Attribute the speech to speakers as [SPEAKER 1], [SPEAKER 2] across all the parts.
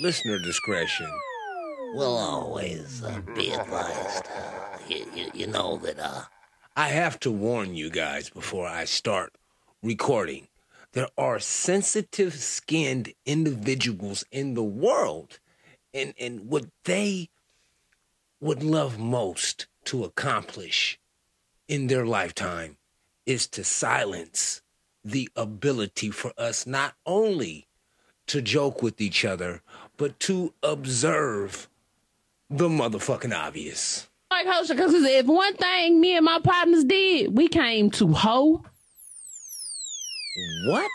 [SPEAKER 1] Listener discretion.
[SPEAKER 2] will always uh, be advised. You, you, you know that, uh,
[SPEAKER 1] I have to warn you guys before I start recording. There are sensitive skinned individuals in the world, and, and what they would love most to accomplish in their lifetime is to silence the ability for us not only to joke with each other, but to observe the motherfucking obvious.
[SPEAKER 3] Like Hosha, because if one thing me and my partners did, we came to hoe
[SPEAKER 1] What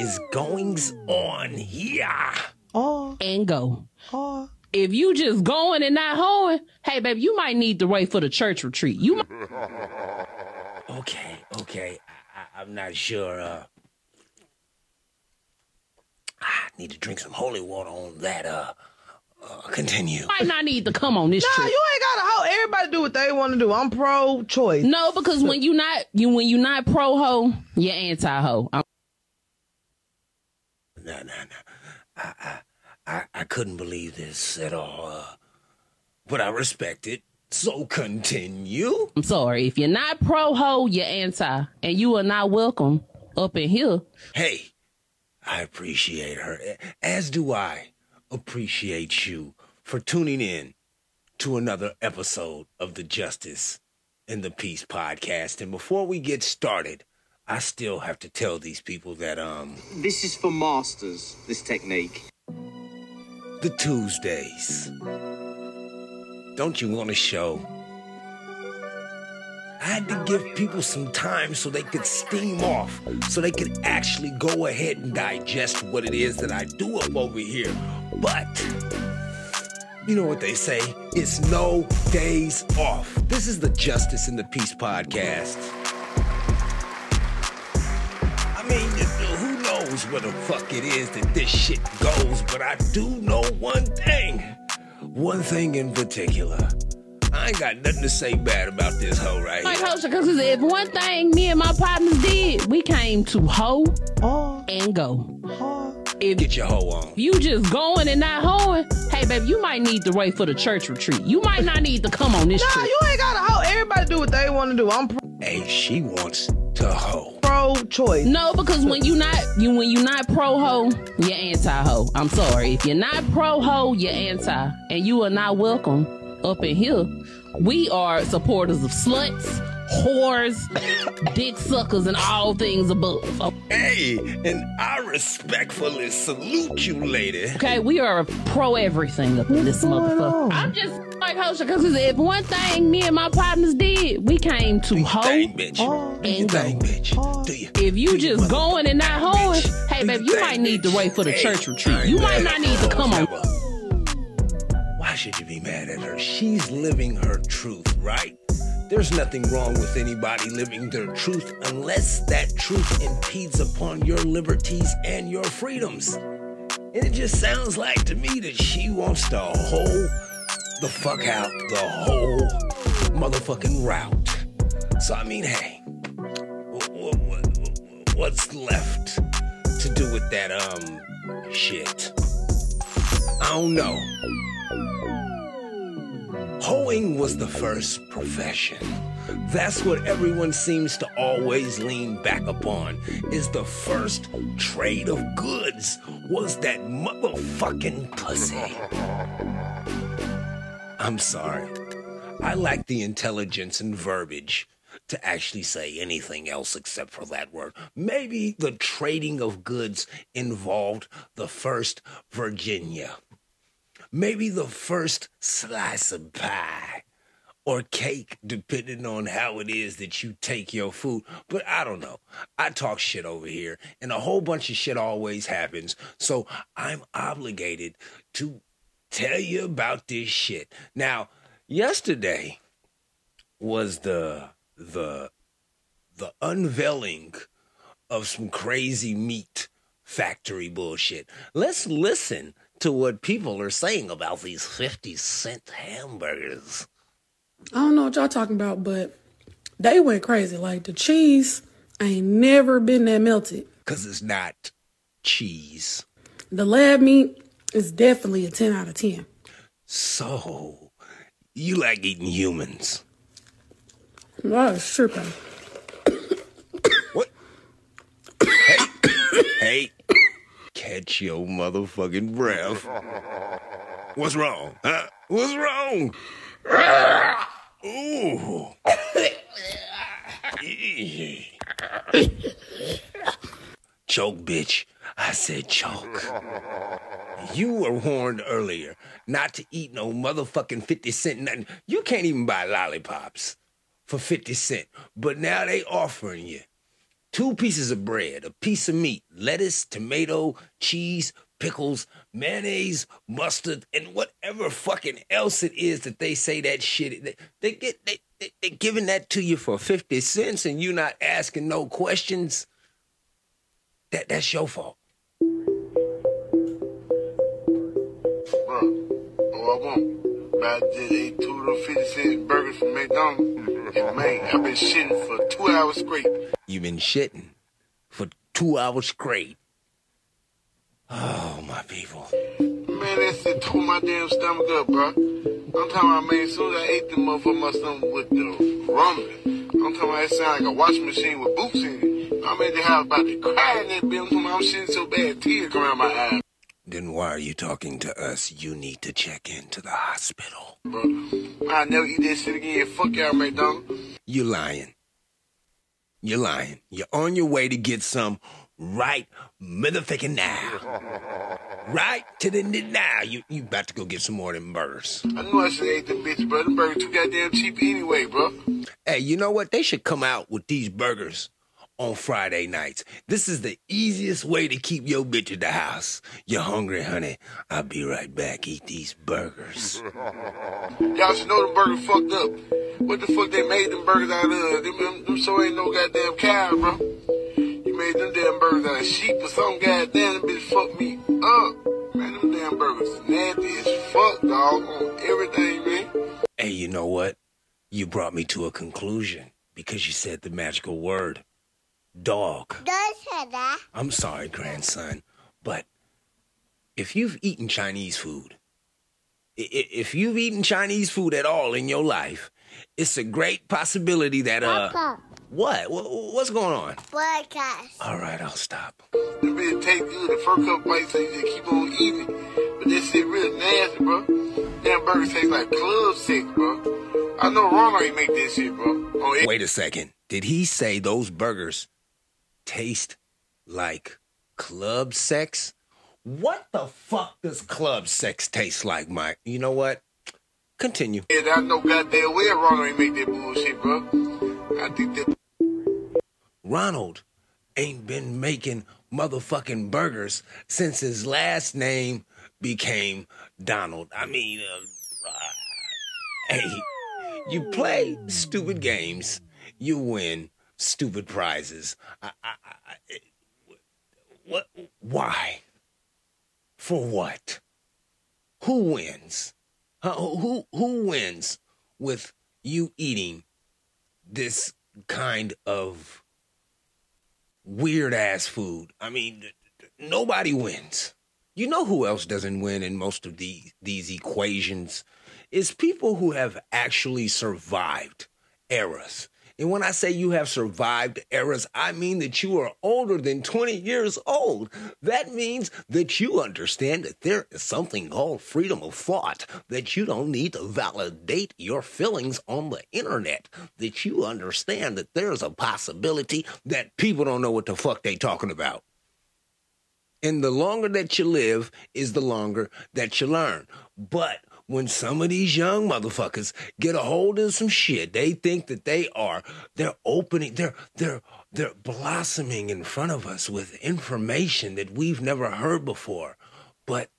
[SPEAKER 1] is goings on here?
[SPEAKER 4] Oh,
[SPEAKER 3] and go.
[SPEAKER 4] oh.
[SPEAKER 3] If you just going and not hoeing, hey baby, you might need to wait for the church retreat. You might
[SPEAKER 1] Okay, okay. I, I, I'm not sure. Uh, I need to drink some holy water on that. Uh, uh continue.
[SPEAKER 3] might not need to come on this
[SPEAKER 4] Nah,
[SPEAKER 3] trip.
[SPEAKER 4] you ain't gotta hoe. Everybody do what they want to do. I'm pro choice.
[SPEAKER 3] No, because when you not you when you not pro hoe, you're anti hoe.
[SPEAKER 1] No, no, no. I, I, I, I couldn't believe this at all. Uh, but I respect it. So continue.
[SPEAKER 3] I'm sorry. If you're not pro hoe, you're anti, and you are not welcome up in here.
[SPEAKER 1] Hey, I appreciate her, as do I appreciate you for tuning in to another episode of the Justice and the Peace podcast. And before we get started, I still have to tell these people that um
[SPEAKER 5] This is for masters, this technique.
[SPEAKER 1] the Tuesdays. Don't you want to show? I had to give people some time so they could steam off, so they could actually go ahead and digest what it is that I do up over here. But you know what they say? It's no days off. This is the Justice and the Peace podcast. I mean, who knows where the fuck it is that this shit goes, but I do know one thing. One thing in particular. I ain't got nothing to say bad about this hoe right
[SPEAKER 3] Like
[SPEAKER 1] here.
[SPEAKER 3] Hosha, because if one thing me and my partners did, we came to hoe
[SPEAKER 4] Oh,
[SPEAKER 3] and go.
[SPEAKER 4] oh.
[SPEAKER 3] If
[SPEAKER 1] Get your hoe on.
[SPEAKER 3] you just going and not hoeing, hey baby, you might need to wait for the church retreat. You might not need to come on this
[SPEAKER 4] Nah,
[SPEAKER 3] trip.
[SPEAKER 4] you ain't gotta hoe. Everybody do what they want to do. I'm Pro-
[SPEAKER 1] Hey, she wants to hoe.
[SPEAKER 4] pro choice.
[SPEAKER 3] No, because when you not you when you not pro hoe, you're anti hoe. I'm sorry. If you're not pro hoe, you're anti, and you are not welcome up in here. We are supporters of sluts, whores, dick suckers, and all things above.
[SPEAKER 1] Hey, and I respectfully salute you, lady.
[SPEAKER 3] Okay, we are pro everything up in this motherfucker.
[SPEAKER 4] on?
[SPEAKER 3] I'm just like Hosha, because if one thing me and my partners did, we came to
[SPEAKER 1] Thing,
[SPEAKER 3] hoe.
[SPEAKER 1] bitch.
[SPEAKER 4] Oh.
[SPEAKER 3] And go.
[SPEAKER 1] bitch.
[SPEAKER 4] Oh.
[SPEAKER 1] You?
[SPEAKER 3] If you just
[SPEAKER 1] your
[SPEAKER 3] going and not
[SPEAKER 1] motherfucking
[SPEAKER 3] hoeing, hey
[SPEAKER 1] Do
[SPEAKER 3] baby,
[SPEAKER 1] your
[SPEAKER 3] you might need to wait for the church retreat. You might not need to come on.
[SPEAKER 1] Why should you be mad at her? She's living her truth, right? There's nothing wrong with anybody living their truth unless that truth impedes upon your liberties and your freedoms. And it just sounds like to me that she wants to hold the fuck out the whole motherfucking route. So, I mean, hey, wh- wh- wh- what's left to do with that, um, shit? I don't know. Hoeing was the first profession. That's what everyone seems to always lean back upon. Is the first trade of goods was that motherfucking pussy. I'm sorry. I lack the intelligence and verbiage to actually say anything else except for that word. Maybe the trading of goods involved the first Virginia. Maybe the first slice of pie or cake, depending on how it is that you take your food. But I don't know. I talk shit over here, and a whole bunch of shit always happens. So I'm obligated to tell you about this shit. Now, yesterday was the the the unveiling of some crazy meat factory bullshit. Let's listen to what people are saying about these 50 cent hamburgers.
[SPEAKER 6] I don't know what y'all talking about, but they went crazy. Like the cheese ain't never been that melted.
[SPEAKER 1] Cause it's not cheese.
[SPEAKER 6] The lab meat is definitely a 10 out of 10.
[SPEAKER 1] So, you like eating humans?
[SPEAKER 6] Wow, it's tripping.
[SPEAKER 1] What? Hey, hey, catch your motherfucking breath. What's wrong? Huh? What's wrong? Ooh. choke, bitch. I said choke. You were warned earlier not to eat no motherfucking 50 cent nothing. You can't even buy lollipops for 50 cent. But now they offering you two pieces of bread, a piece of meat, lettuce, tomato, cheese, pickles, mayonnaise, mustard, and whatever fucking else it is that they say that shit. They, they get they, they they giving that to you for 50 cents and you not asking no questions. That that's your fault.
[SPEAKER 7] I. But I just ate two of those 50 cent burgers from McDonald's. And man, I've been shitting for two hours straight.
[SPEAKER 1] You've been shitting for two hours straight. Oh, my people.
[SPEAKER 7] Man, that shit tore my damn stomach up, bro. I'm talking about, man, as soon as I ate the motherfucker, my stomach with the rumbling. I'm talking about it sound like a washing machine with boots in it. I'm at the house about to cry in that bitch. I'm talking I'm shitting so bad, tears come out my eyes.
[SPEAKER 1] Then why are you talking to us? You need to check into the hospital.
[SPEAKER 7] Bro, I'll never eat that shit again. Fuck y'all, McDonald's.
[SPEAKER 1] You're lying. You're lying. You're on your way to get some right motherfucking now. Right to the n- now. You you about to go get some more of them burgers.
[SPEAKER 7] I knew I should have ate them bitches, bro. Them burgers too goddamn cheap anyway, bro.
[SPEAKER 1] Hey, you know what? They should come out with these burgers on Friday nights. This is the easiest way to keep your bitch at the house. You're hungry, honey. I'll be right back. Eat these burgers.
[SPEAKER 7] Y'all should know them burgers fucked up. What the fuck they made them burgers out of? Them, them, them so ain't no goddamn cow, bro. You made them damn burgers out of sheep or some goddamn bitch fucked me up. Man, them damn burgers nasty as fuck, dog, on everything, man.
[SPEAKER 1] Hey, you know what? You brought me to a conclusion because you said the magical word dog. I'm sorry, grandson, but if you've eaten Chinese food, i- i- if you've eaten Chinese food at all in your life, it's a great possibility that uh
[SPEAKER 8] Papa,
[SPEAKER 1] what what's going on?
[SPEAKER 8] podcast.
[SPEAKER 1] All right, I'll stop.
[SPEAKER 7] Them bitch taste good the first couple bites, so you just keep on eating. But this shit real nasty, bro. Damn burgers taste like club sex, bro. I know Ronald ain't make this shit, bro. Oh, every-
[SPEAKER 1] Wait a second. Did he say those burgers taste like club sex? What the fuck does club sex taste like, Mike? You know what? Continue.
[SPEAKER 7] And I know goddamn well Ronald ain't make that bullshit, bro. I think that
[SPEAKER 1] Ronald ain't been making motherfucking burgers since his last name became Donald. I mean, uh, uh, hey, you play stupid games, you win stupid prizes. I, I, I, what? Why? For what? Who wins? Who who wins with you eating this kind of weird ass food. I mean, nobody wins. You know who else doesn't win in most of these these equations is people who have actually survived eras. And when I say you have survived eras, I mean that you are older than 20 years old. That means that you understand that there is something called freedom of thought, that you don't need to validate your feelings on the internet, that you understand that there's a possibility that people don't know what the fuck they talking about. And the longer that you live is the longer that you learn. But when some of these young motherfuckers get a hold of some shit, they think that they are they're opening they're they're they're blossoming in front of us with information that we've never heard before. But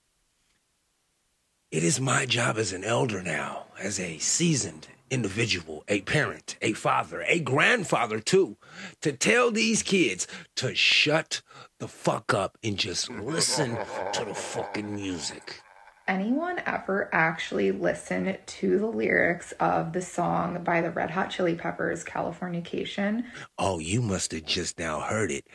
[SPEAKER 1] it is my job as an elder now, as a seasoned individual, a parent, a father, a grandfather too, to tell these kids to shut the fuck up and just listen to the fucking music.
[SPEAKER 9] Anyone ever actually listen to the lyrics of the song by the Red Hot Chili Peppers, Californication?
[SPEAKER 1] Oh, you must have just now heard it.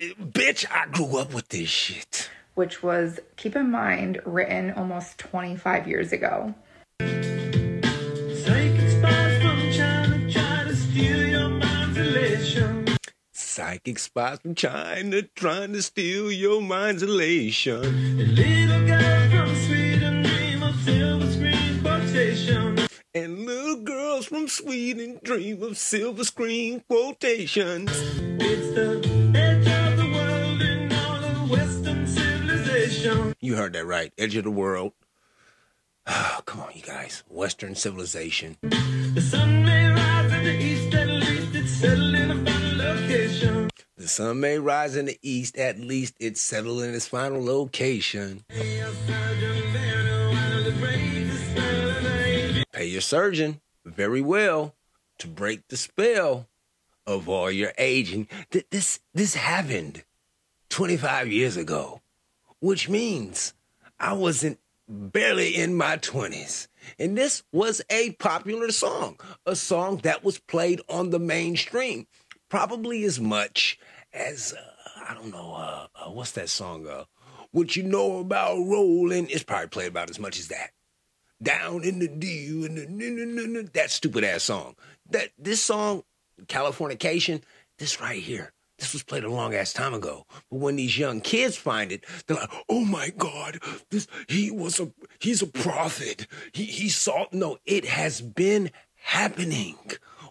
[SPEAKER 1] Bitch, I grew up with this shit.
[SPEAKER 9] which was, keep in mind, written almost 25 years ago.
[SPEAKER 8] Psychic spies from China try to steal your mind's elation.
[SPEAKER 1] Psychic spies from China trying to steal your mind's elation. And little girls from Sweden dream of silver screen quotations.
[SPEAKER 8] It's the edge of the world in all of Western civilization.
[SPEAKER 1] You heard that right. Edge of the world. Oh, come on, you guys. Western civilization.
[SPEAKER 8] The sun may rise in the east, at least it's settled in a final location.
[SPEAKER 1] The sun may rise in the east, at least it's settled in its final location.
[SPEAKER 8] Hey,
[SPEAKER 1] Pay your surgeon very well to break the spell of all your aging. Th- This this happened 25 years ago, which means I wasn't barely in my 20s. And this was a popular song, a song that was played on the mainstream, probably as much as uh, I don't know, uh, uh, what's that song? Uh, what you know about rolling? It's probably played about as much as that down in the dew and the that stupid ass song. That this song, Californication, this right here. This was played a long ass time ago. But when these young kids find it, they're like, "Oh my God, this he was a he's a prophet. He he saw no. It has been happening.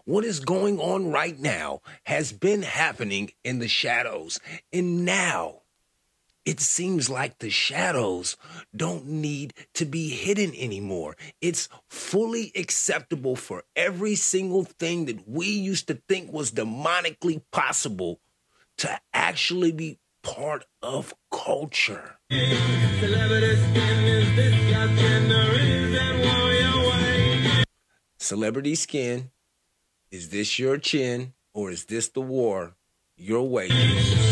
[SPEAKER 1] What is going on right now has been happening in the shadows, and now it seems like the shadows don't need to be hidden anymore. It's fully acceptable for every single thing that we used to think was demonically possible to actually be part of culture.
[SPEAKER 8] Celebrity skin is this
[SPEAKER 1] your chin or is this the war you're waging?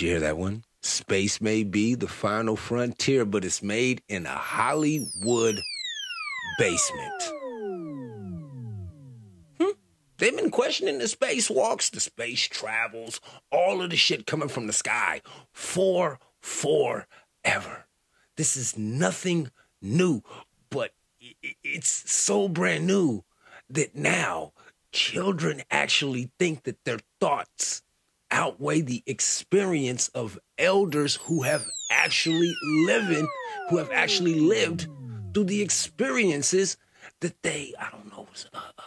[SPEAKER 1] Did you hear that one? Space may be the final frontier, but it's made in a Hollywood basement. Hmm? They've been questioning the spacewalks, the space travels, all of the shit coming from the sky for forever. This is nothing new, but it's so brand new that now children actually think that their thoughts outweigh the experience of elders who have actually living, who have actually lived through the experiences that they, I don't know, uh, uh,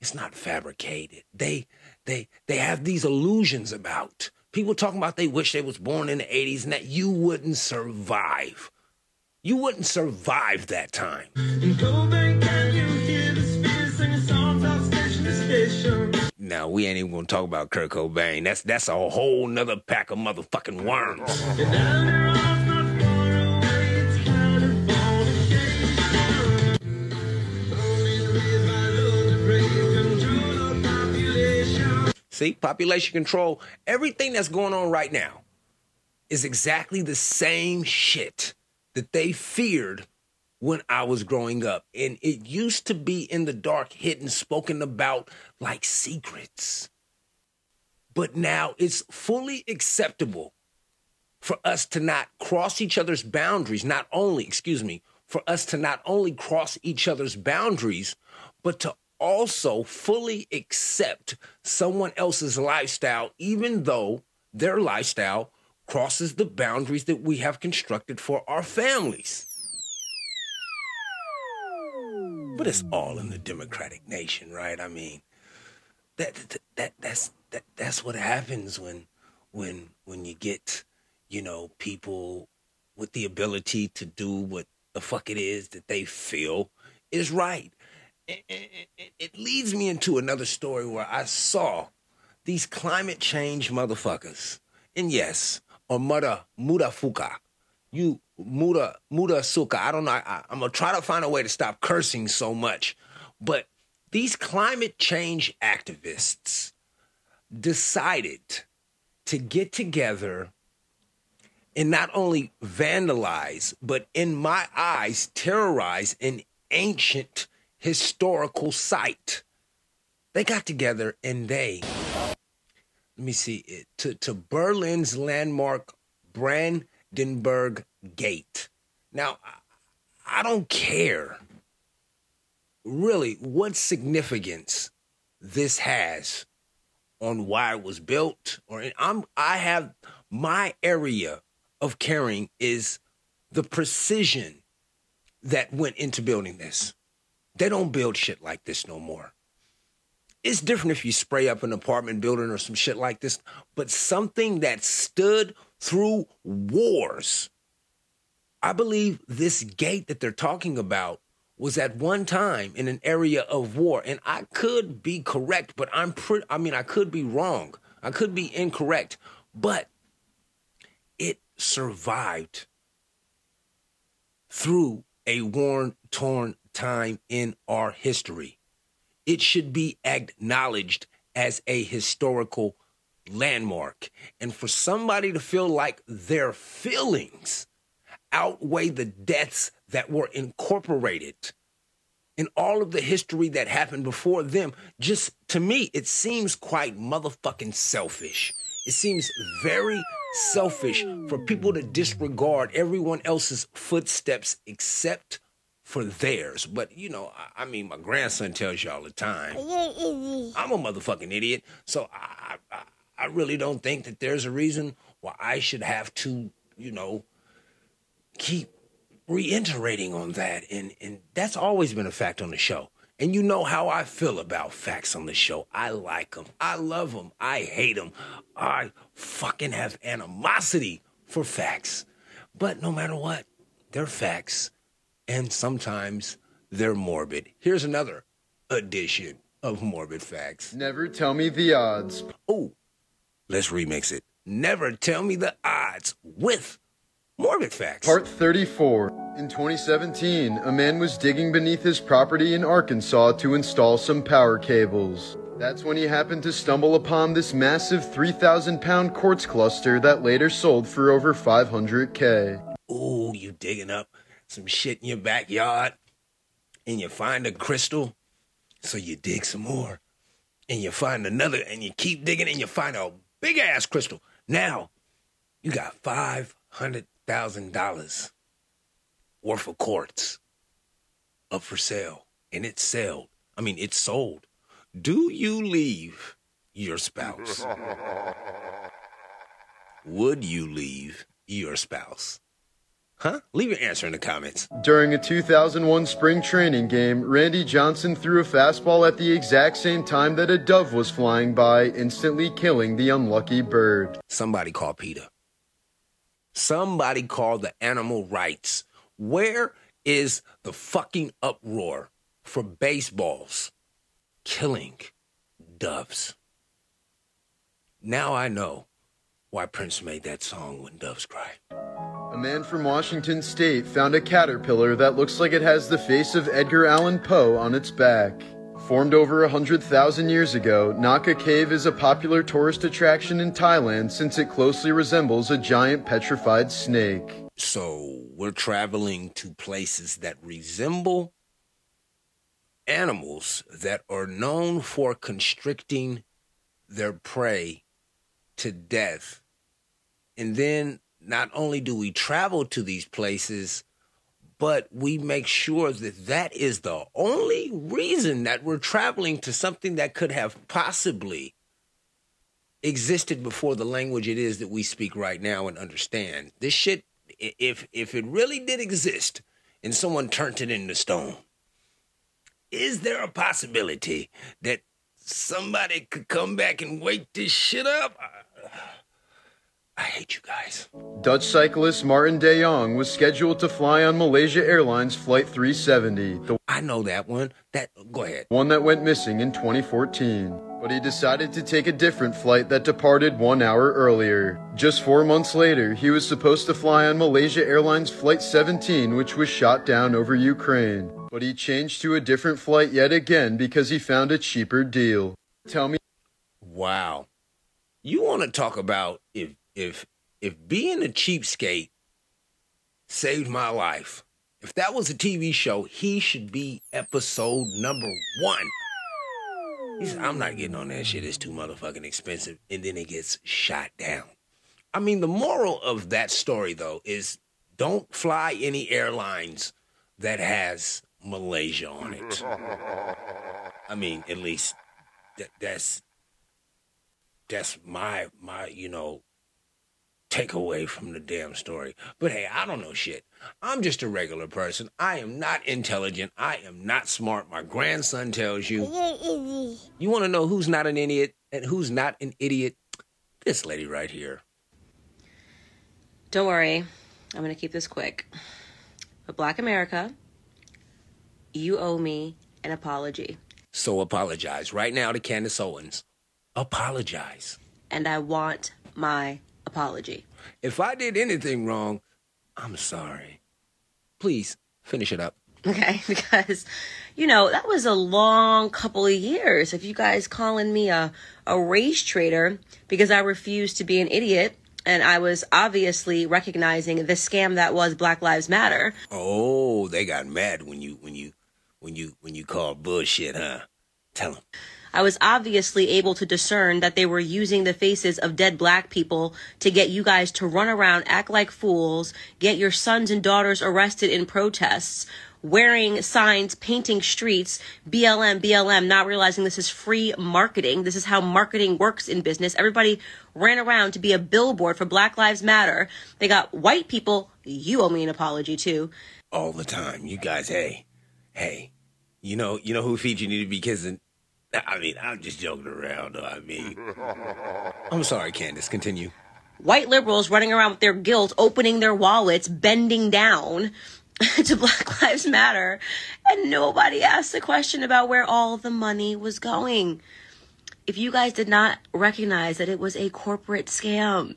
[SPEAKER 1] it's not fabricated. They, they, they have these illusions about. People talking about they wish they was born in the 80s and that you wouldn't survive. You wouldn't survive that time. Now we ain't even gonna talk about Kurt Cobain. That's that's a whole nother pack of motherfucking worms. See, population control, everything that's going on right now is exactly the same shit that they feared when I was growing up. And it used to be in the dark, hidden, spoken about like secrets. But now it's fully acceptable for us to not cross each other's boundaries, not only, excuse me, for us to not only cross each other's boundaries, but to also fully accept someone else's lifestyle, even though their lifestyle crosses the boundaries that we have constructed for our families. But it's all in the democratic nation, right? I mean, that that, that that's that that's what happens when when when you get you know people with the ability to do what the fuck it is that they feel is right. It, it, it, leads me into another story where I saw these climate change motherfuckers, and yes, or Muda Muda Fuka, you Muda Muda Suka. I don't know. I, I'm gonna try to find a way to stop cursing so much, but these climate change activists decided to get together and not only vandalize, but in my eyes, terrorize an ancient historical site. They got together and they let me see to to Berlin's landmark Brandenburg Gate. Now, I don't care really what significance this has on why it was built or I'm I have my area of caring is the precision that went into building this. They don't build shit like this no more. It's different if you spray up an apartment building or some shit like this, but something that stood through wars. I believe this gate that they're talking about was at one time in an area of war, and I could be correct, but I'm pretty. I mean, I could be wrong. I could be incorrect, but it survived through a worn, torn time in our history. It should be acknowledged as a historical landmark. And for somebody to feel like their feelings outweigh the deaths that were incorporated in all of the history that happened before them, just to me, it seems quite motherfucking selfish. It seems very selfish for people to disregard everyone else's footsteps except for theirs. But you know, I, I mean, my grandson tells you all the time. I'm a motherfucking idiot, so I, I, I really don't think that there's a reason why I should have to, you know, keep reiterating on that. And and that's always been a fact on the show. And you know how I feel about facts on the show. I like them. I love them. I hate them. I fucking have animosity for facts. But no matter what, they're facts. And sometimes they're morbid. Here's another edition of Morbid Facts.
[SPEAKER 10] Never tell me the odds.
[SPEAKER 1] Oh, let's remix it. Never tell me the odds with Morbid Facts.
[SPEAKER 10] Part 34. In 2017, a man was digging beneath his property in Arkansas to install some power cables. That's when he happened to stumble upon this massive 3,000 pound quartz cluster that later sold for over 500k.
[SPEAKER 1] Ooh, you digging up some shit in your backyard and you find a crystal, so you dig some more. And you find another and you keep digging and you find a big ass crystal. Now you got five hundred thousand dollars worth of quartz up for sale. And it's sold. I mean it's sold. Do you leave your spouse? Would you leave your spouse? Huh? Leave your answer in the comments.
[SPEAKER 10] During a 2001 spring training game, Randy Johnson threw a fastball at the exact same time that a dove was flying by, instantly killing the unlucky bird.
[SPEAKER 1] Somebody call Peter. Somebody call the animal rights. Where is the fucking uproar for baseballs killing doves? Now I know why Prince made that song When Doves Cry.
[SPEAKER 10] A man from Washington state found a caterpillar that looks like it has the face of Edgar Allan Poe on its back. Formed over 100,000 years ago, Naka Cave is a popular tourist attraction in Thailand since it closely resembles a giant petrified snake.
[SPEAKER 1] So we're traveling to places that resemble animals that are known for constricting their prey to death. And then not only do we travel to these places, but we make sure that that is the only reason that we're traveling to something that could have possibly existed before the language it is that we speak right now and understand. This shit if if it really did exist and someone turned it into stone, is there a possibility that somebody could come back and wake this shit up? Uh, I, hate you guys.
[SPEAKER 10] Dutch cyclist Martin de Jong was scheduled to fly on Malaysia Airlines Flight 370, the
[SPEAKER 1] I know that one. That go ahead.
[SPEAKER 10] one that went missing in 2014. But he decided to take a different flight that departed one hour earlier. Just four months later, he was supposed to fly on Malaysia Airlines Flight 17, which was shot down over Ukraine. But he changed to a different flight yet again because he found a cheaper deal. Tell me
[SPEAKER 1] Wow. You want to talk about if if if being a cheapskate saved my life. If that was a TV show, he should be episode number 1. He said, I'm not getting on that shit. It's too motherfucking expensive. And then it gets shot down. I mean, the moral of that story, though, is don't fly any airlines that has Malaysia on it. I mean, at least that, that's that's my my you know takeaway from the damn story. But hey, I don't know shit. I'm just a regular person. I am not intelligent. I am not smart. My grandson tells you. You want to know who's not an idiot and who's not an idiot? This lady right here.
[SPEAKER 11] Don't worry, I'm going to keep this quick. But Black America, you owe me an apology.
[SPEAKER 1] So apologize right now to Candace Owens. Apologize.
[SPEAKER 11] And I want my apology.
[SPEAKER 1] If I did anything wrong, I'm sorry. Please finish it up.
[SPEAKER 11] Okay, because you know that was a long couple of years. If you guys calling me a a race traitor because I refused to be an idiot and I was obviously recognizing the scam that was Black Lives Matter.
[SPEAKER 1] Oh, they got mad when you when you when you when you called bullshit, huh? Tell them.
[SPEAKER 11] I was obviously able to discern that they were using the faces of dead black people to get you guys to run around, act like fools, get your sons and daughters arrested in protests, wearing signs, painting streets, BLM, BLM, not realizing this is free marketing. This is how marketing works in business. Everybody ran around to be a billboard for Black Lives Matter. They got white people, you owe me an apology too.
[SPEAKER 1] All the time. You guys, hey, hey, you know, you know who feet you need to be kissing? I mean, I'm just joking around. I mean, I'm sorry, Candace. Continue.
[SPEAKER 11] White liberals running around with their guilt, opening their wallets, bending down to Black Lives Matter, and nobody asked the question about where all the money was going. If you guys did not recognize that it was a corporate scam,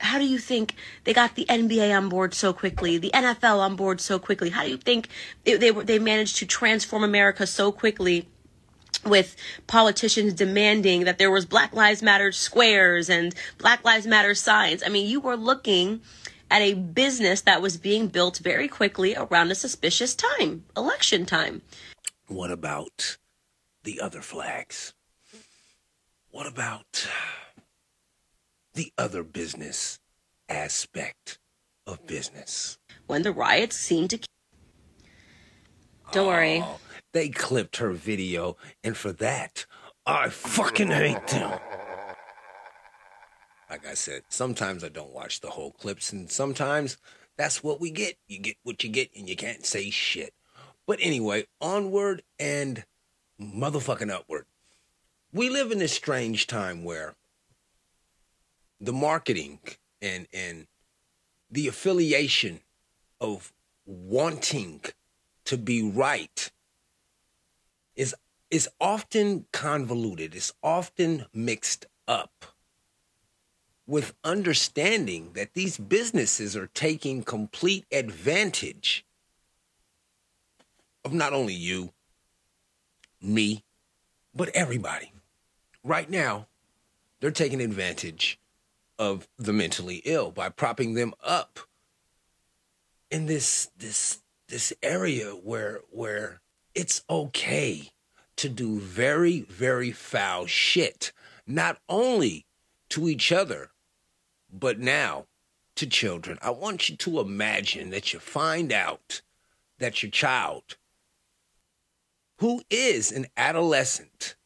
[SPEAKER 11] how do you think they got the NBA on board so quickly, the NFL on board so quickly? How do you think they they, they managed to transform America so quickly? With politicians demanding that there was Black Lives Matter squares and Black Lives Matter signs. I mean, you were looking at a business that was being built very quickly around a suspicious time, election time.
[SPEAKER 1] What about the other flags? What about the other business aspect of business?
[SPEAKER 11] When the riots seemed to oh, Don't worry.
[SPEAKER 1] They clipped her video, and for that, I fucking hate them. Like I said, sometimes I don't watch the whole clips, and sometimes that's what we get. You get what you get, and you can't say shit. But anyway, onward and motherfucking upward. We live in this strange time where the marketing and and the affiliation of wanting to be right is is often convoluted it's often mixed up with understanding that these businesses are taking complete advantage of not only you me but everybody. Right now they're taking advantage of the mentally ill by propping them up in this this this area where where it's okay to do very very foul shit not only to each other but now to children. I want you to imagine that you find out that your child who is an adolescent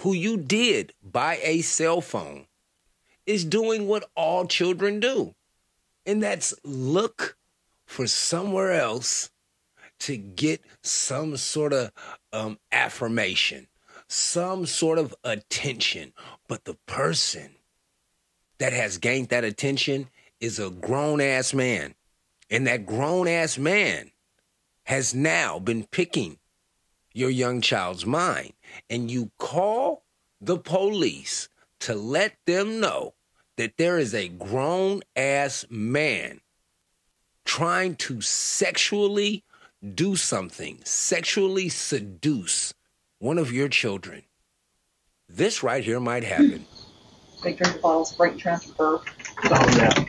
[SPEAKER 1] who you did buy a cell phone is doing what all children do and that's look for somewhere else to get some sort of um, affirmation, some sort of attention. But the person that has gained that attention is a grown ass man. And that grown ass man has now been picking your young child's mind. And you call the police to let them know that there is a grown ass man trying to sexually do something, sexually seduce one of your children, this right here might happen.
[SPEAKER 12] Big drink bottles, break transfer.
[SPEAKER 13] Uh,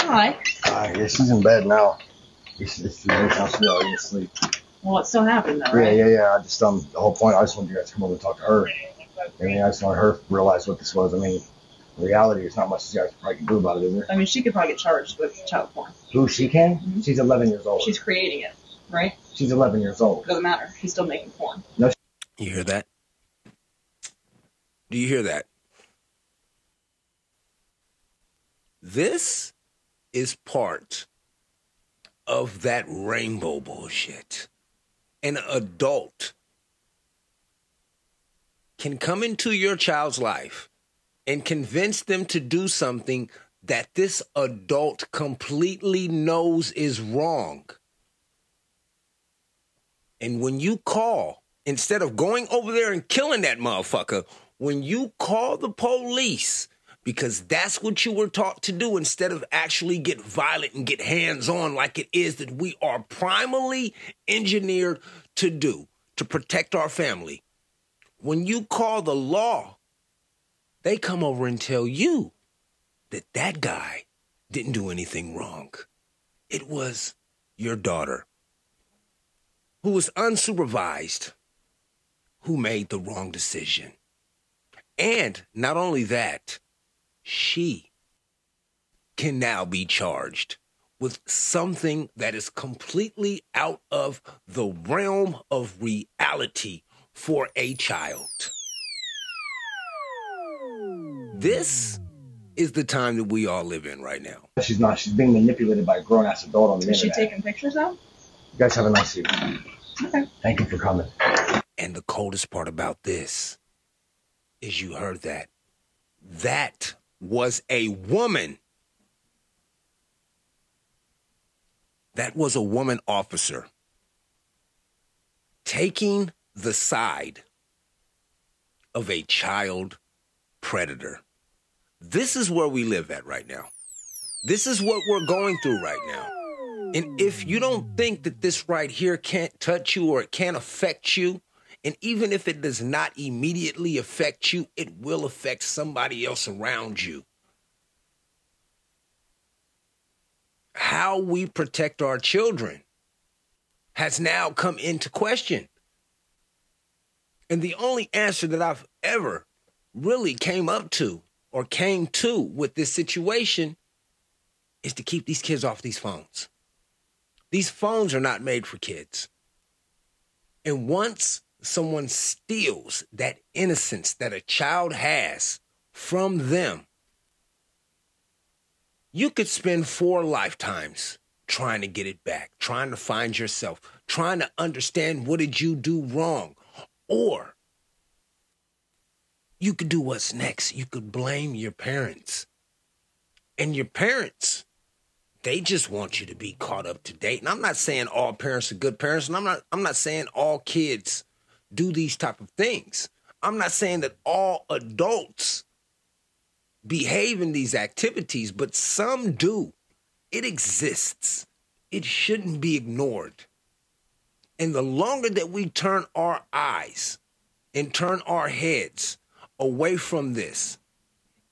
[SPEAKER 12] Hi.
[SPEAKER 13] yeah, she's in bed now. It's, it's too late now. She's already asleep.
[SPEAKER 12] Well, it still happened though,
[SPEAKER 13] Yeah, yeah, yeah. I just um the whole point. I just wanted you guys to come over and talk to her. I mean, I just want her to realize what this was. I mean, in reality, there's not much you guys probably can do about it, is there?
[SPEAKER 12] I mean, she could probably get charged with child porn.
[SPEAKER 13] Who she can? Mm-hmm. She's 11 years old.
[SPEAKER 12] She's creating it, right?
[SPEAKER 13] She's 11 years old.
[SPEAKER 12] Doesn't matter. He's still making porn.
[SPEAKER 13] No,
[SPEAKER 1] You hear that? Do you hear that? This is part of that rainbow bullshit. An adult can come into your child's life and convince them to do something that this adult completely knows is wrong. And when you call, instead of going over there and killing that motherfucker, when you call the police, because that's what you were taught to do instead of actually get violent and get hands on like it is that we are primarily engineered to do to protect our family. When you call the law, they come over and tell you that that guy didn't do anything wrong. It was your daughter who was unsupervised who made the wrong decision. And not only that, she can now be charged with something that is completely out of the realm of reality for a child. This is the time that we all live in right now.
[SPEAKER 13] she's not. She's being manipulated by a grown ass adult on the internet.
[SPEAKER 12] Is she taking pictures now?
[SPEAKER 13] You guys have a nice evening.
[SPEAKER 12] Okay.
[SPEAKER 13] Thank you for coming.
[SPEAKER 1] And the coldest part about this is you heard that. That was a woman. That was a woman officer taking the side of a child predator. This is where we live at right now. This is what we're going through right now. And if you don't think that this right here can't touch you or it can't affect you, and even if it does not immediately affect you, it will affect somebody else around you. How we protect our children has now come into question. And the only answer that I've ever really came up to or came to with this situation is to keep these kids off these phones. These phones are not made for kids. And once someone steals that innocence that a child has from them, you could spend four lifetimes trying to get it back, trying to find yourself, trying to understand what did you do wrong. Or you could do what's next. You could blame your parents. And your parents, they just want you to be caught up to date. And I'm not saying all parents are good parents, and I'm not I'm not saying all kids do these type of things. I'm not saying that all adults behave in these activities, but some do. It exists. It shouldn't be ignored. And the longer that we turn our eyes and turn our heads away from this,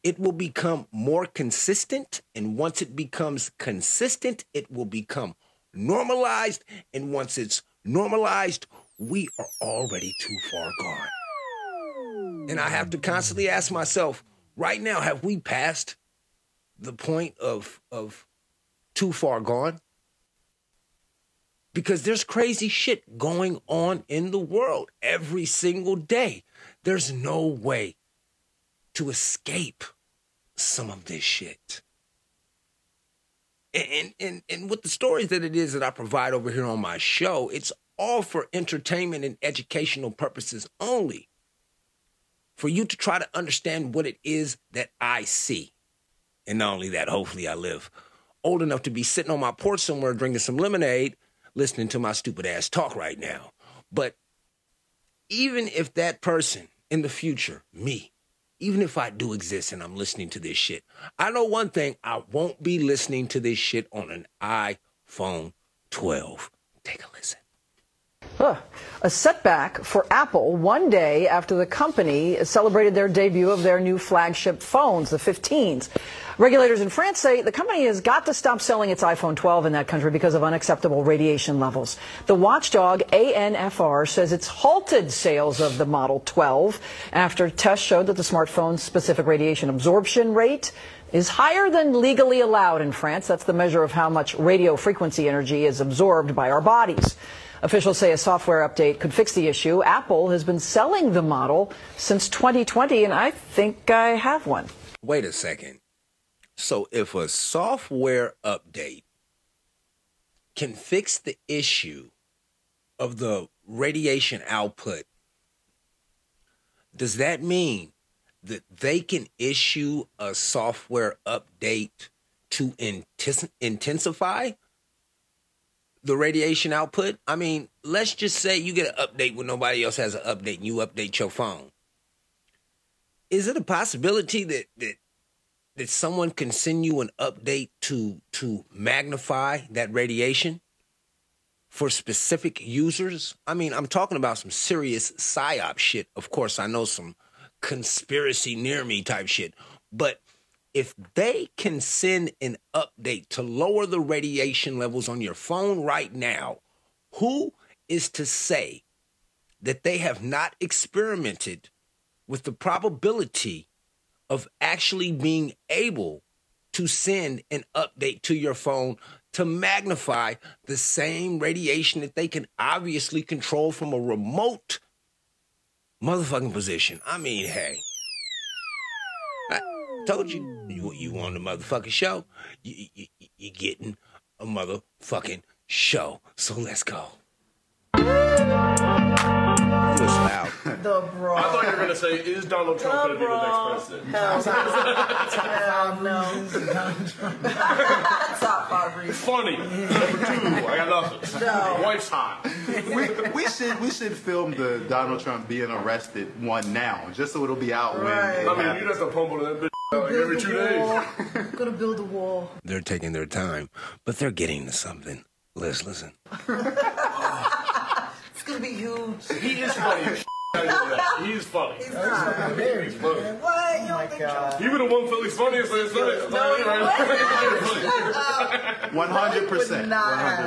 [SPEAKER 1] it will become more consistent. And once it becomes consistent, it will become normalized. And once it's normalized, we are already too far gone. And I have to constantly ask myself, right now, have we passed the point of of too far gone? Because there's crazy shit going on in the world every single day. There's no way to escape some of this shit. And, and and with the stories that it is that I provide over here on my show, it's all for entertainment and educational purposes only. For you to try to understand what it is that I see. And not only that, hopefully I live old enough to be sitting on my porch somewhere drinking some lemonade, listening to my stupid ass talk right now. But even if that person in the future, me, even if I do exist and I'm listening to this shit, I know one thing I won't be listening to this shit on an iPhone 12. Take a listen.
[SPEAKER 14] Ugh. A setback for Apple one day after the company celebrated their debut of their new flagship phones, the 15s. Regulators in France say the company has got to stop selling its iPhone 12 in that country because of unacceptable radiation levels. The watchdog ANFR says it's halted sales of the Model 12 after tests showed that the smartphone's specific radiation absorption rate is higher than legally allowed in France. That's the measure of how much radio frequency energy is absorbed by our bodies. Officials say a software update could fix the issue. Apple has been selling the model since 2020, and I think I have one.
[SPEAKER 1] Wait a second. So if a software update can fix the issue of the radiation output, does that mean that they can issue a software update to intis- intensify the radiation output? I mean, let's just say you get an update when nobody else has an update and you update your phone. Is it a possibility that that that someone can send you an update to to magnify that radiation for specific users? I mean, I'm talking about some serious psyop shit. Of course, I know some conspiracy near me type shit, but if they can send an update to lower the radiation levels on your phone right now, who is to say that they have not experimented with the probability of actually being able to send an update to your phone to magnify the same radiation that they can obviously control from a remote motherfucking position. I mean, hey. I told you, you, you want a motherfucking show? You, you, you, you're getting a motherfucking show. So let's go. It was.
[SPEAKER 4] The bro.
[SPEAKER 15] I thought you were gonna say, "Is Donald Trump gonna be the next president?"
[SPEAKER 4] Hell no. Top five reasons.
[SPEAKER 15] Funny. Number two, I got nothing.
[SPEAKER 4] No.
[SPEAKER 15] Wife's hot.
[SPEAKER 16] we, we should we should film the Donald Trump being arrested one now, just so it'll be out when.
[SPEAKER 4] Right.
[SPEAKER 16] it
[SPEAKER 15] I mean, you
[SPEAKER 16] happens.
[SPEAKER 15] have to pump that bitch out like every two days.
[SPEAKER 4] Gonna build a wall.
[SPEAKER 1] They're taking their time, but they're getting to something. Let's listen.
[SPEAKER 4] It's gonna be huge.
[SPEAKER 15] He is funny. he is I know that. He's funny.
[SPEAKER 4] He's not.
[SPEAKER 15] He's funny.
[SPEAKER 4] What? You don't think so?
[SPEAKER 15] You were the one Philly's funniest last night. No,
[SPEAKER 16] One hundred percent.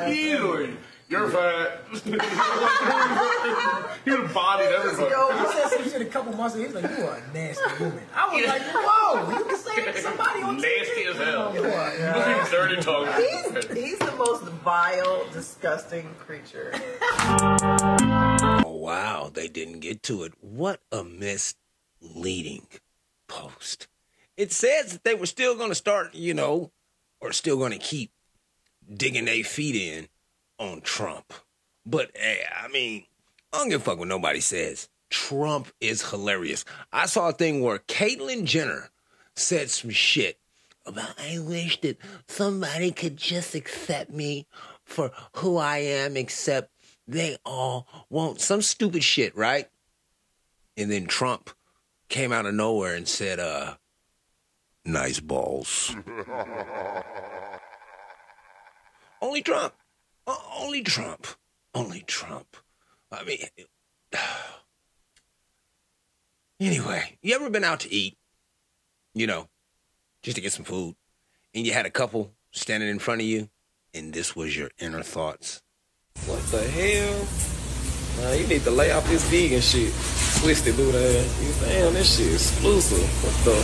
[SPEAKER 15] Easily. You're fat. he would have bodied everybody.
[SPEAKER 17] Yo, he said some shit a couple months ago. He was like, "You are a nasty woman." I was like, "Whoa, you can say that to somebody on
[SPEAKER 15] Nasty as hell.
[SPEAKER 17] You are,
[SPEAKER 15] You must be dirty talking.
[SPEAKER 4] He's, he's the most vile, disgusting creature.
[SPEAKER 1] Oh, wow. They didn't get to it. What a misleading post. It says that they were still going to start, you know, or still going to keep digging their feet in on Trump. But, hey, I mean, I don't give a fuck what nobody says. Trump is hilarious. I saw a thing where Caitlyn Jenner said some shit about, I wish that somebody could just accept me for who I am, except they all won't. Some stupid shit, right? And then Trump came out of nowhere and said, uh, nice balls. Only Trump. Only Trump. Only Trump. I mean, anyway, you ever been out to eat, you know, just to get some food, and you had a couple standing in front of you, and this was your inner thoughts?
[SPEAKER 18] What the hell? Man, you need to lay off this vegan shit. Twisted dude ass. Damn, this shit exclusive. What the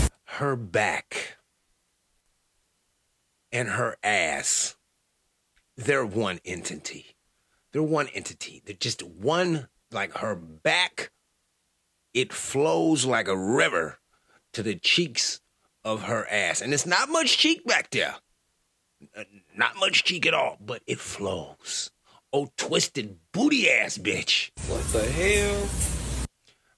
[SPEAKER 18] fuck?
[SPEAKER 1] Her back and her ass, they're one entity. They're one entity. They're just one, like her back, it flows like a river to the cheeks of her ass. And it's not much cheek back there. Not much cheek at all, but it flows. Oh, twisted booty ass bitch.
[SPEAKER 18] What the hell?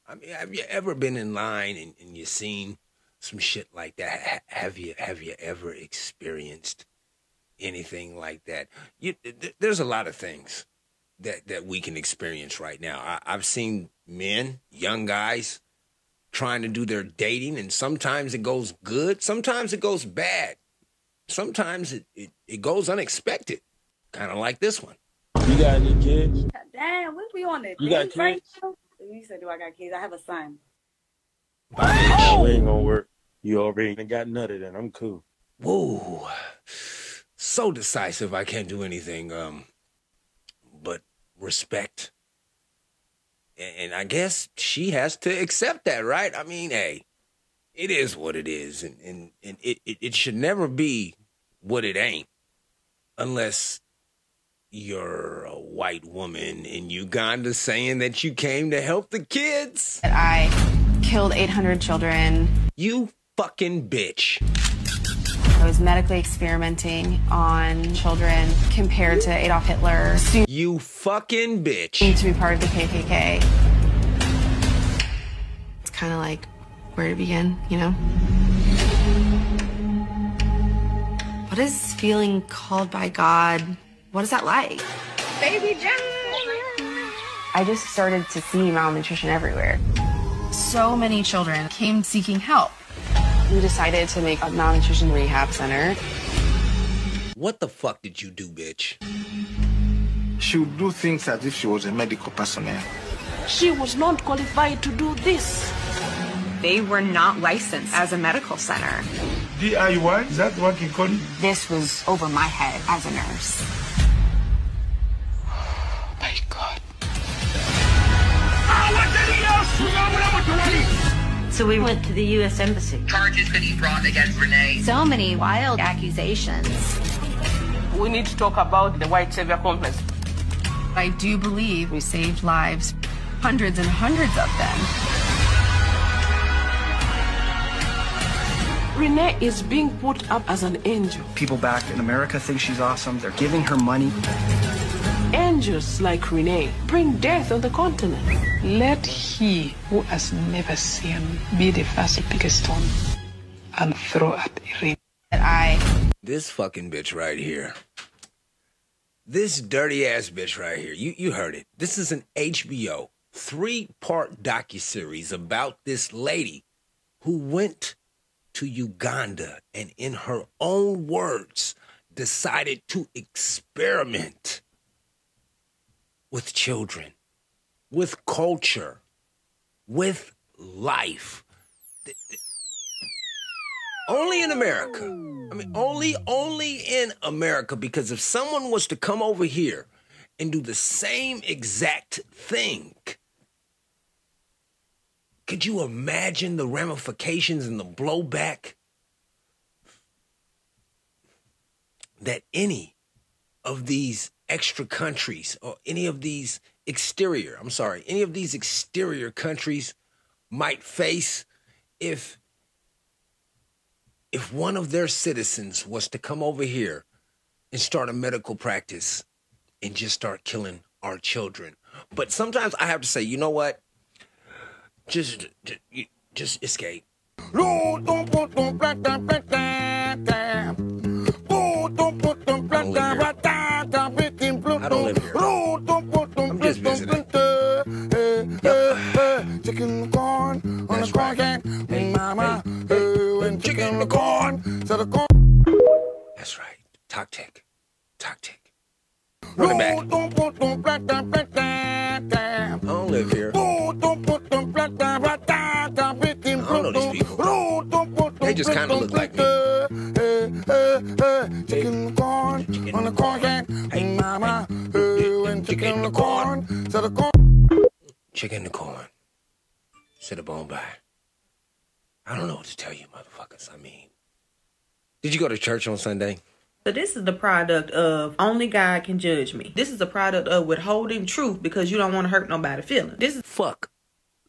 [SPEAKER 1] I mean, have you ever been in line and, and you seen some shit like that? Ha- Have you have you ever experienced anything like that? You, th- there's a lot of things that that we can experience right now. I, I've seen men, young guys, trying to do their dating, and sometimes it goes good, sometimes it goes bad, sometimes it it, it goes unexpected, kind of like this one.
[SPEAKER 19] You got any kids?
[SPEAKER 20] Damn, what we on the
[SPEAKER 19] You got
[SPEAKER 20] date right
[SPEAKER 19] kids?
[SPEAKER 20] now? You said, do I got kids? I have a son.
[SPEAKER 19] Oh. We ain't gonna work. You already got nutted and I'm cool.
[SPEAKER 1] Whoa. So decisive I can't do anything um but respect. And I guess she has to accept that, right? I mean, hey, it is what it is, and, and, and it, it, it should never be what it ain't. Unless you're a white woman in Uganda saying that you came to help the kids.
[SPEAKER 21] That I killed 800 children.
[SPEAKER 1] You fucking bitch.
[SPEAKER 21] I was medically experimenting on children compared to Adolf Hitler.
[SPEAKER 1] You fucking bitch.
[SPEAKER 21] Need to be part of the KKK. It's kind of like where to begin, you know? What is feeling called by God? What is that like?
[SPEAKER 20] Baby John.
[SPEAKER 21] I just started to see malnutrition everywhere. So many children came seeking help. We decided to make a malnutrition rehab center.
[SPEAKER 1] What the fuck did you do, bitch?
[SPEAKER 17] She would do things as if she was a medical personnel.
[SPEAKER 22] She was not qualified to do this.
[SPEAKER 23] They were not licensed as a medical center.
[SPEAKER 17] DIY? Is that what you call it?
[SPEAKER 23] This was over my head as a nurse.
[SPEAKER 11] So we went to the U.S. Embassy.
[SPEAKER 24] Charges could be brought against Renee.
[SPEAKER 23] So many wild accusations.
[SPEAKER 22] We need to talk about the white savior complex.
[SPEAKER 21] I do believe we saved lives, hundreds and hundreds of them.
[SPEAKER 22] Renee is being put up as an angel.
[SPEAKER 25] People back in America think she's awesome. They're giving her money.
[SPEAKER 22] Angels like Renee bring death on the continent.
[SPEAKER 26] Let he who has never sinned be the first to pick a stone and throw at Irene.
[SPEAKER 21] That I
[SPEAKER 1] This fucking bitch right here. This dirty ass bitch right here. You you heard it. This is an HBO three part docuseries about this lady who went to Uganda and in her own words decided to experiment with children, with culture, with life. Only in America. I mean, only, only in America. Because if someone was to come over here and do the same exact thing, could you imagine the ramifications and the blowback that any of these extra countries or any of these exterior, I'm sorry, any of these exterior countries might face if if one of their citizens was to come over here and start a medical practice and just start killing our children. But sometimes I have to say, you know what? Just just, just escape.
[SPEAKER 7] Corn on the corn. Hey, mama, oh, and chicken the corn. So the corn.
[SPEAKER 1] That's right. Tactic. Tactic. Run it back. I don't live here. I don't know these people. They just kind of look like me.
[SPEAKER 7] Chicken corn on the corn can. Hey, mama, and chicken the corn. So the corn.
[SPEAKER 1] Chicken the corn. Sit a bone by. I don't know what to tell you, motherfuckers. I mean, did you go to church on Sunday?
[SPEAKER 27] So this is the product of only God can judge me. This is the product of withholding truth because you don't want to hurt nobody feeling. This is
[SPEAKER 1] fuck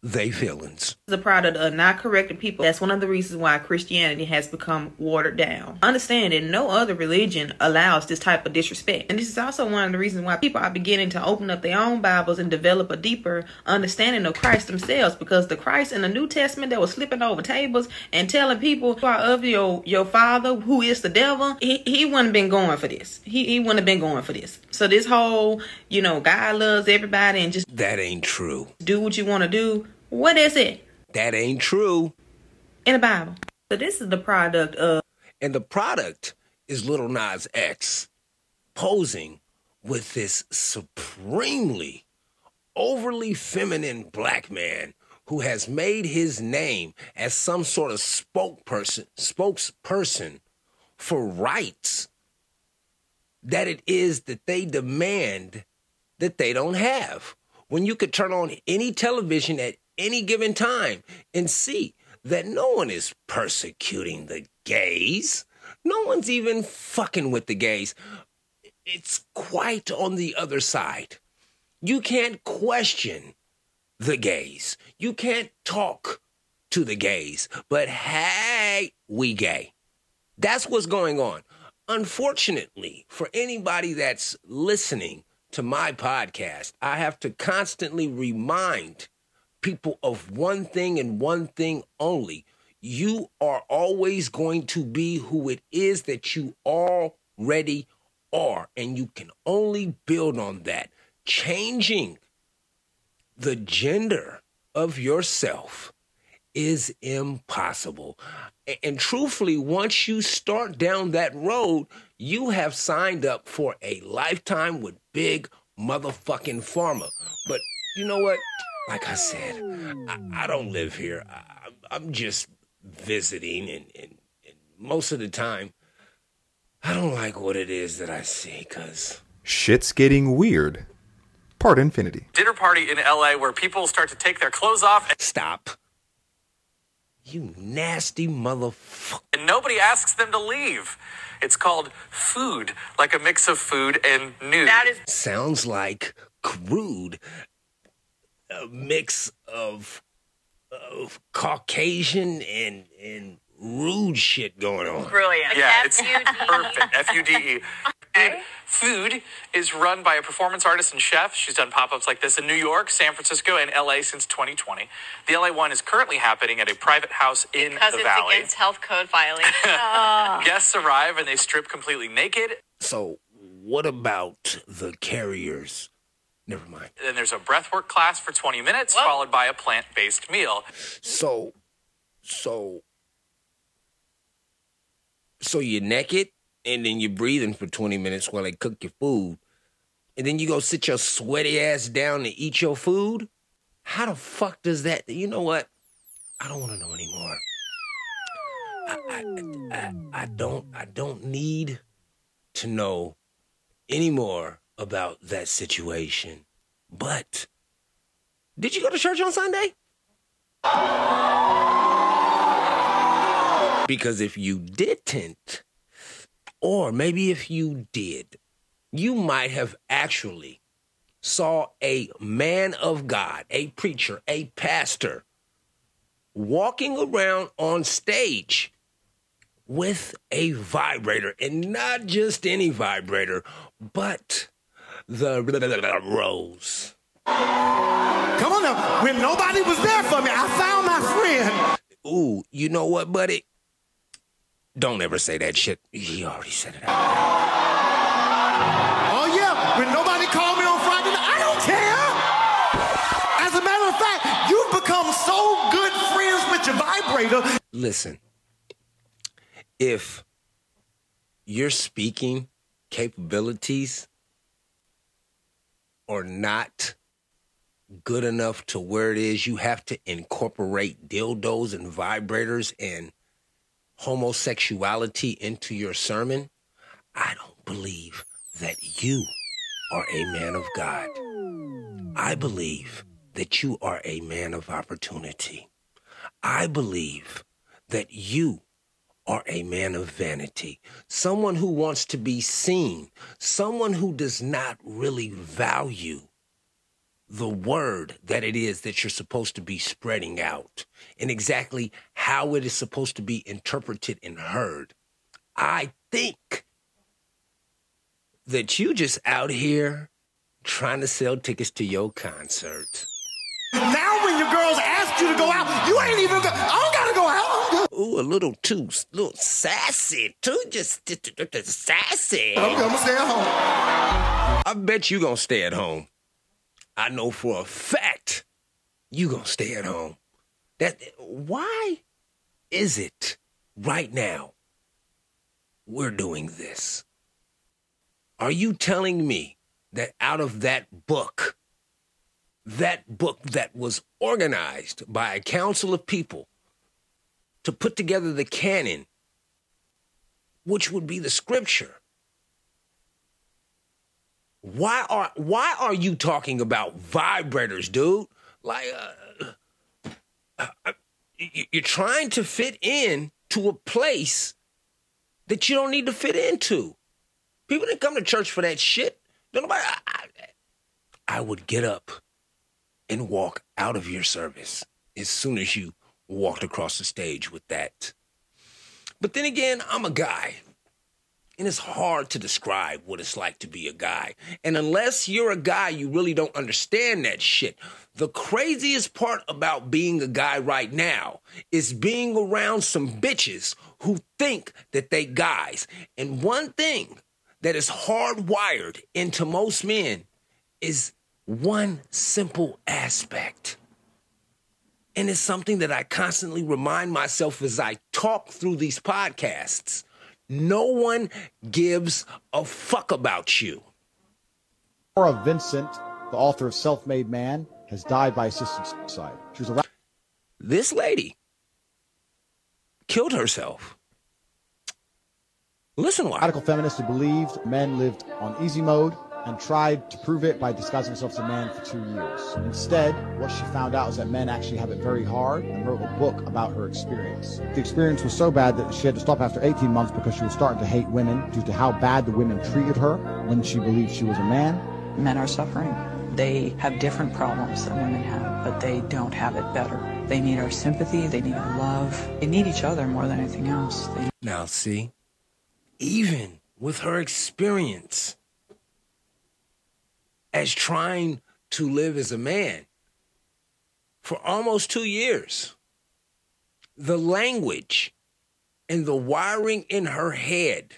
[SPEAKER 1] they feelings.
[SPEAKER 27] a product of not correcting people. That's one of the reasons why Christianity has become watered down. Understand that no other religion allows this type of disrespect. And this is also one of the reasons why people are beginning to open up their own Bibles and develop a deeper understanding of Christ themselves. Because the Christ in the New Testament that was flipping over tables and telling people you are of your your father who is the devil, he, he wouldn't have been going for this. He he wouldn't have been going for this. So this whole, you know, God loves everybody and just
[SPEAKER 1] That ain't true.
[SPEAKER 27] do what you want to do. What is it?
[SPEAKER 1] That ain't true.
[SPEAKER 27] in the Bible. So this is the product of
[SPEAKER 1] And the product is Lil Nas X posing with this supremely overly feminine black man who has made his name as some sort of spokesperson spokesperson for rights that it is that they demand that they don't have. When you could turn on any television at any given time and see that no one is persecuting the gays. No one's even fucking with the gays. It's quite on the other side. You can't question the gays. You can't talk to the gays. But hey, we gay. That's what's going on. Unfortunately, for anybody that's listening to my podcast, I have to constantly remind people of one thing and one thing only. You are always going to be who it is that you already are, and you can only build on that. Changing the gender of yourself is impossible. And truthfully, once you start down that road, you have signed up for a lifetime with big motherfucking pharma. But you know what? Like I said, I, I don't live here. I, I'm just visiting, and, and, and most of the time, I don't like what it is that I see because
[SPEAKER 28] Shit's getting weird. Part infinity.
[SPEAKER 29] dinner party in LA where people start to take their clothes off and,
[SPEAKER 1] stop. You nasty motherfucker.
[SPEAKER 29] and nobody asks them to leave. It's called food, like a mix of food and nude. That is
[SPEAKER 1] Sounds like crude. A mix of of Caucasian and and rude shit going on.
[SPEAKER 29] brilliant. Yeah, it's perfect. F U D E. Food is run by a performance artist and chef. She's done pop ups like this in New York, San Francisco, and LA since 2020. The LA one is currently happening at a private house in
[SPEAKER 30] because
[SPEAKER 29] the
[SPEAKER 30] it's
[SPEAKER 29] valley.
[SPEAKER 30] against health code violation. Oh. Ah.
[SPEAKER 29] Guests arrive and they strip completely naked.
[SPEAKER 1] So what about the carriers? Never mind.
[SPEAKER 29] Then there's a breathwork class for 20 minutes, followed by a plant based meal.
[SPEAKER 1] So so so you're naked and then you're breathing for 20 minutes while they cook your food. And then you go sit your sweaty ass down to eat your food? How the fuck does that? You know what? I don't want to know anymore. I, I, I, I don't I don't need to know anymore about that situation. But did you go to church on Sunday? Because if you didn't, or maybe if you did, you might have actually saw a man of God, a preacher, a pastor, walking around on stage with a vibrator, and not just any vibrator, but the rose.
[SPEAKER 31] Come on now. When nobody was there for me, I found my friend.
[SPEAKER 1] Ooh, you know what, buddy? Don't ever say that shit. He already said it.
[SPEAKER 31] Oh yeah, when nobody called me on Friday night, I don't care. As a matter of fact, you've become so good friends with your vibrator.
[SPEAKER 1] Listen, if your speaking capabilities are not good enough to where it is you have to incorporate dildos and vibrators and homosexuality into your sermon, I don't believe that you are a man of God. I believe that you are a man of opportunity. I believe that you are a man of vanity, someone who wants to be seen, someone who does not really value the word that it is that you're supposed to be spreading out and exactly how it is supposed to be interpreted and heard. I think that you just out here trying to sell tickets to your concert.
[SPEAKER 31] Now when your girls ask you to go out, you ain't even go. I don't gotta go out.
[SPEAKER 1] Ooh, a little too, little sassy, too just, just, just, just sassy.
[SPEAKER 31] I'm gonna stay at home.
[SPEAKER 1] I bet you gonna stay at home. I know for a fact you gonna stay at home. That why is it right now we're doing this? Are you telling me that out of that book, that book that was organized by a council of people to put together the canon, which would be the scripture. Why are why are you talking about vibrators, dude? Like, uh, uh, you- you're trying to fit in to a place that you don't need to fit into. People didn't come to church for that shit. Don't nobody. I, I, I would get up and walk out of your service as soon as you walked across the stage with that. But then again, I'm a guy. And it's hard to describe what it's like to be a guy. And unless you're a guy, you really don't understand that shit. The craziest part about being a guy right now is being around some bitches who think that they guys. And one thing that is hardwired into most men is one simple aspect. And it's something that I constantly remind myself as I talk through these podcasts. No one gives a fuck about you.
[SPEAKER 32] Norah Vincent, the author of Self Made Man, has died by assisted suicide. She was a
[SPEAKER 1] This lady killed herself. Listen why.
[SPEAKER 32] radical feminist who believed men lived on easy mode and tried to prove it by disguising herself as a man for two years. Instead, what she found out is that men actually have it very hard and wrote a book about her experience. The experience was so bad that she had to stop after 18 months because she was starting to hate women due to how bad the women treated her when she believed she was a man.
[SPEAKER 26] Men are suffering. They have different problems than women have, but they don't have it better. They need our sympathy, they need our love, they need each other more than anything else. They
[SPEAKER 1] Now, see, even with her experience as trying to live as a man for almost two years, the language and the wiring in her head,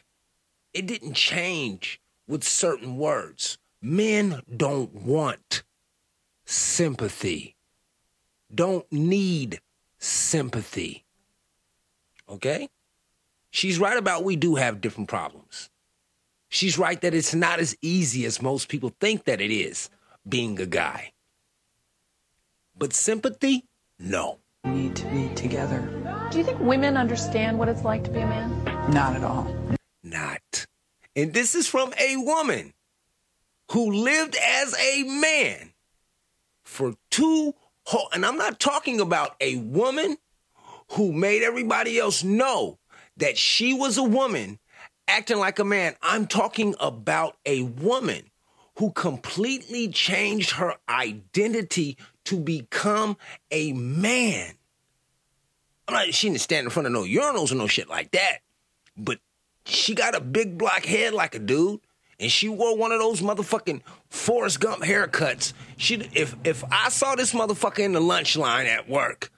[SPEAKER 1] it didn't change with certain words. Men don't want sympathy, don't need sympathy. Okay? She's right about we do have different problems. She's right that it's not as easy as most people think that it is being a guy. But sympathy? No.
[SPEAKER 26] need to be together.
[SPEAKER 33] Do you think women understand what it's like to be a man?
[SPEAKER 26] Not at all.
[SPEAKER 1] Not. And this is from a woman who lived as a man for two whole, and I'm not talking about a woman who made everybody else know that she was a woman acting like a man. I'm talking about a woman who completely changed her identity to become a man. I'm not, she didn't stand in front of no urinals or no shit like that, but she got a big black head like a dude. And she wore one of those motherfucking Forrest Gump haircuts. She, if if I saw this motherfucker in the lunch line at work,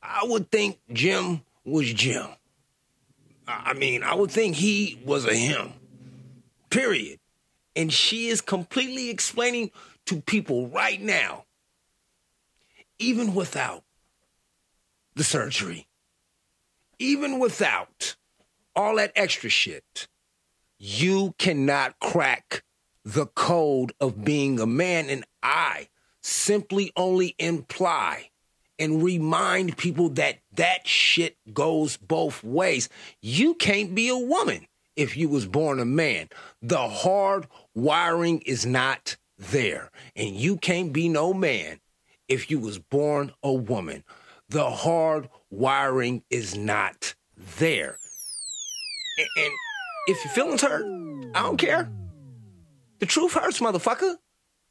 [SPEAKER 1] I would think Jim was Jim. I mean, I would think he was a him. Period. And she is completely explaining to people right now, even without the surgery, even without all that extra shit, you cannot crack the code of being a man. And I simply only imply and remind people that that shit goes both ways. You can't be a woman if you was born a man. The hard wiring is not there. And you can't be no man if you was born a woman. The hard wiring is not there. A- And if your feelings hurt, I don't care. The truth hurts, motherfucker.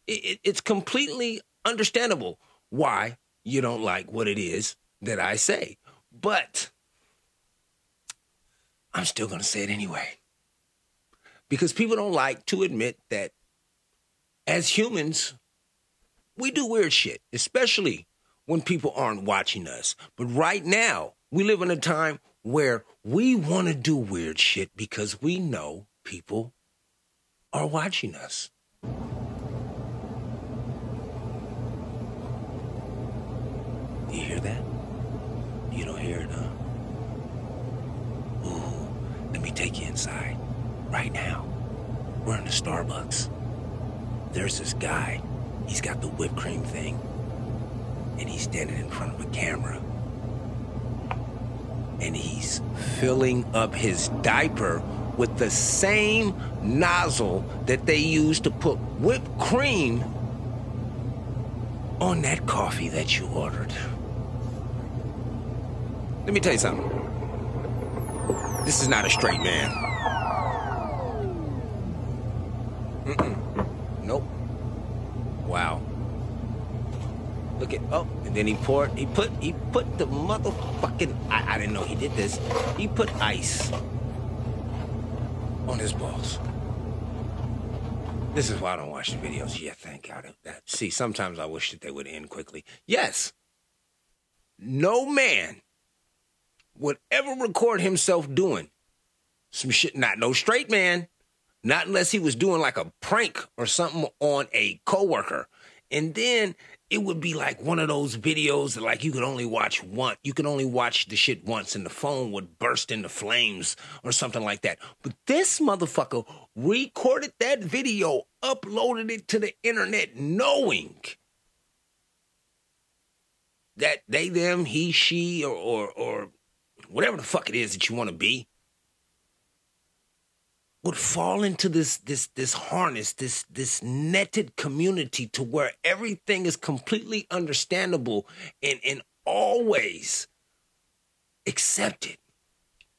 [SPEAKER 1] It, it, it's completely understandable why you don't like what it is that I say. But I'm still going to say it anyway. Because people don't like to admit that as humans, we do weird shit, especially when people aren't watching us. But right now, we live in a time where we want to do weird shit because we know people are watching us. You hear that? You don't hear it, huh? Ooh, let me take you inside. Right now. We're in the Starbucks. there's this guy. He's got the whipped cream thing. And he's standing in front of a camera. And he's filling up his diaper with the same nozzle that they use to put whipped cream on that coffee that you ordered. Let me tell you something. This is not a straight man. Mm-mm. Nope. Wow. Look at oh, and then he poured. He put he put the motherfucking. I, I didn't know he did this. He put ice on his balls. This is why I don't watch the videos. Yeah, thank God. See, sometimes I wish that they would end quickly. Yes, no man would ever record himself doing some shit. Not no straight man. Not unless he was doing like a prank or something on a coworker. And then it would be like one of those videos that like you could only watch once. You could only watch the shit once and the phone would burst into flames or something like that. But this motherfucker recorded that video, uploaded it to the internet knowing that they, them, he, she, or or, or whatever the fuck it is that you want to be would fall into this this this harness this this netted community to where everything is completely understandable and and always accepted.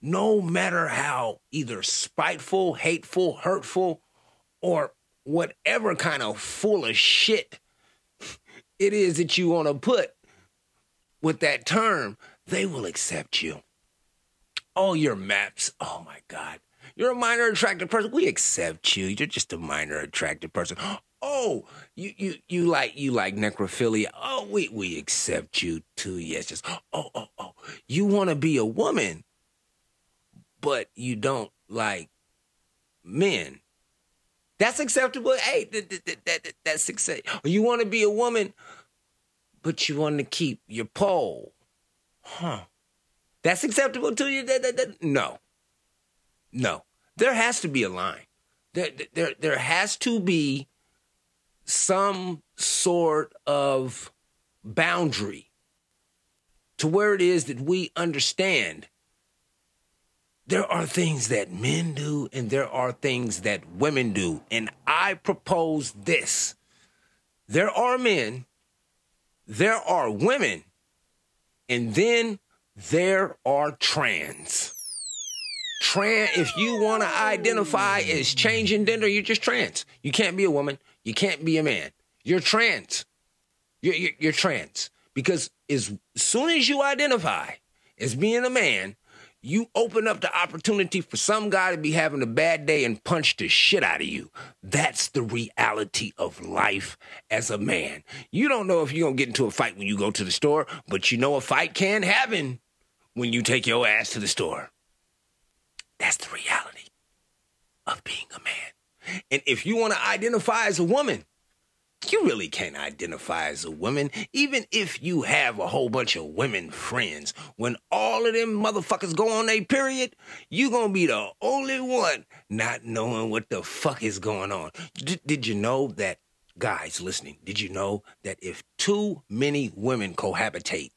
[SPEAKER 1] No matter how either spiteful hateful hurtful or whatever kind of full of shit it is that you want to put with that term they will accept you all your maps oh my god you're a minor attractive person. We accept you. You're just a minor attractive person. Oh, you you you like you like necrophilia. Oh, we we accept you too. Yes, just oh oh oh. You want to be a woman, but you don't like men. That's acceptable. Hey, that, that, that, that's acceptable. You want to be a woman, but you want to keep your pole. Huh. That's acceptable to you? That? No. No there has to be a line. There, there, there has to be some sort of boundary to where it is that we understand there are things that men do and there are things that women do. And I propose this there are men, there are women, and then there are trans. Trans if you want to identify as changing gender you're just trans. You can't be a woman. You can't be a man. You're trans. You're, you're, you're trans. Because as soon as you identify as being a man you open up the opportunity for some guy to be having a bad day and punch the shit out of you. That's the reality of life as a man. You don't know if you're going to get into a fight when you go to the store, but you know a fight can happen when you take your ass to the store. That's the reality of being a man. And if you want to identify as a woman, you really can't identify as a woman, even if you have a whole bunch of women friends. When all of them motherfuckers go on a period, you gonna be the only one not knowing what the fuck is going on. D- did you know that, guys listening, did you know that if too many women cohabitate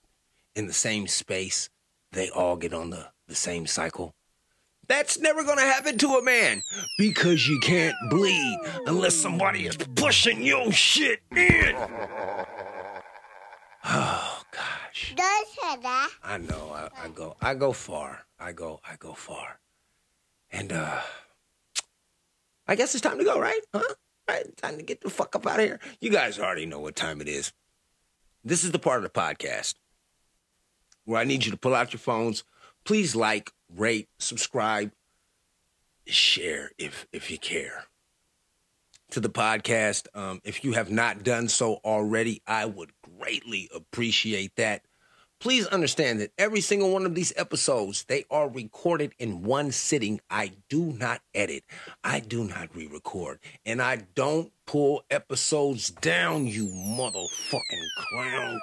[SPEAKER 1] in the same space, they all get on the, the same cycle? That's never gonna happen to a man because you can't bleed unless somebody is pushing your shit in. Oh gosh. Don't say that. I know. I, I go. I go far. I go. I go far. And uh, I guess it's time to go, right? Huh? Right? Time to get the fuck up out of here. You guys already know what time it is. This is the part of the podcast where I need you to pull out your phones. Please like, rate, subscribe, share if if you care to the podcast. Um, if you have not done so already, I would greatly appreciate that. Please understand that every single one of these episodes, they are recorded in one sitting. I do not edit. I do not re-record. And I don't pull episodes down, you motherfucking clowns.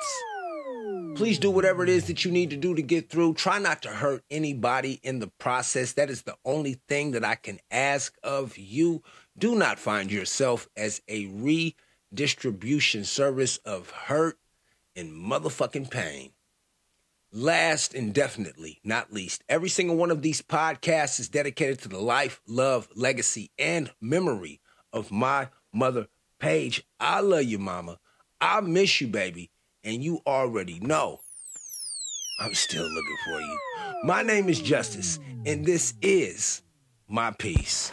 [SPEAKER 1] Please do whatever it is that you need to do to get through. Try not to hurt anybody in the process. That is the only thing that I can ask of you. Do not find yourself as a redistribution service of hurt and motherfucking pain. Last and definitely not least, every single one of these podcasts is dedicated to the life, love, legacy, and memory of my mother, Paige. I love you, mama. I miss you, baby. And you already know I'm still looking for you. My name is Justice, and this is my piece.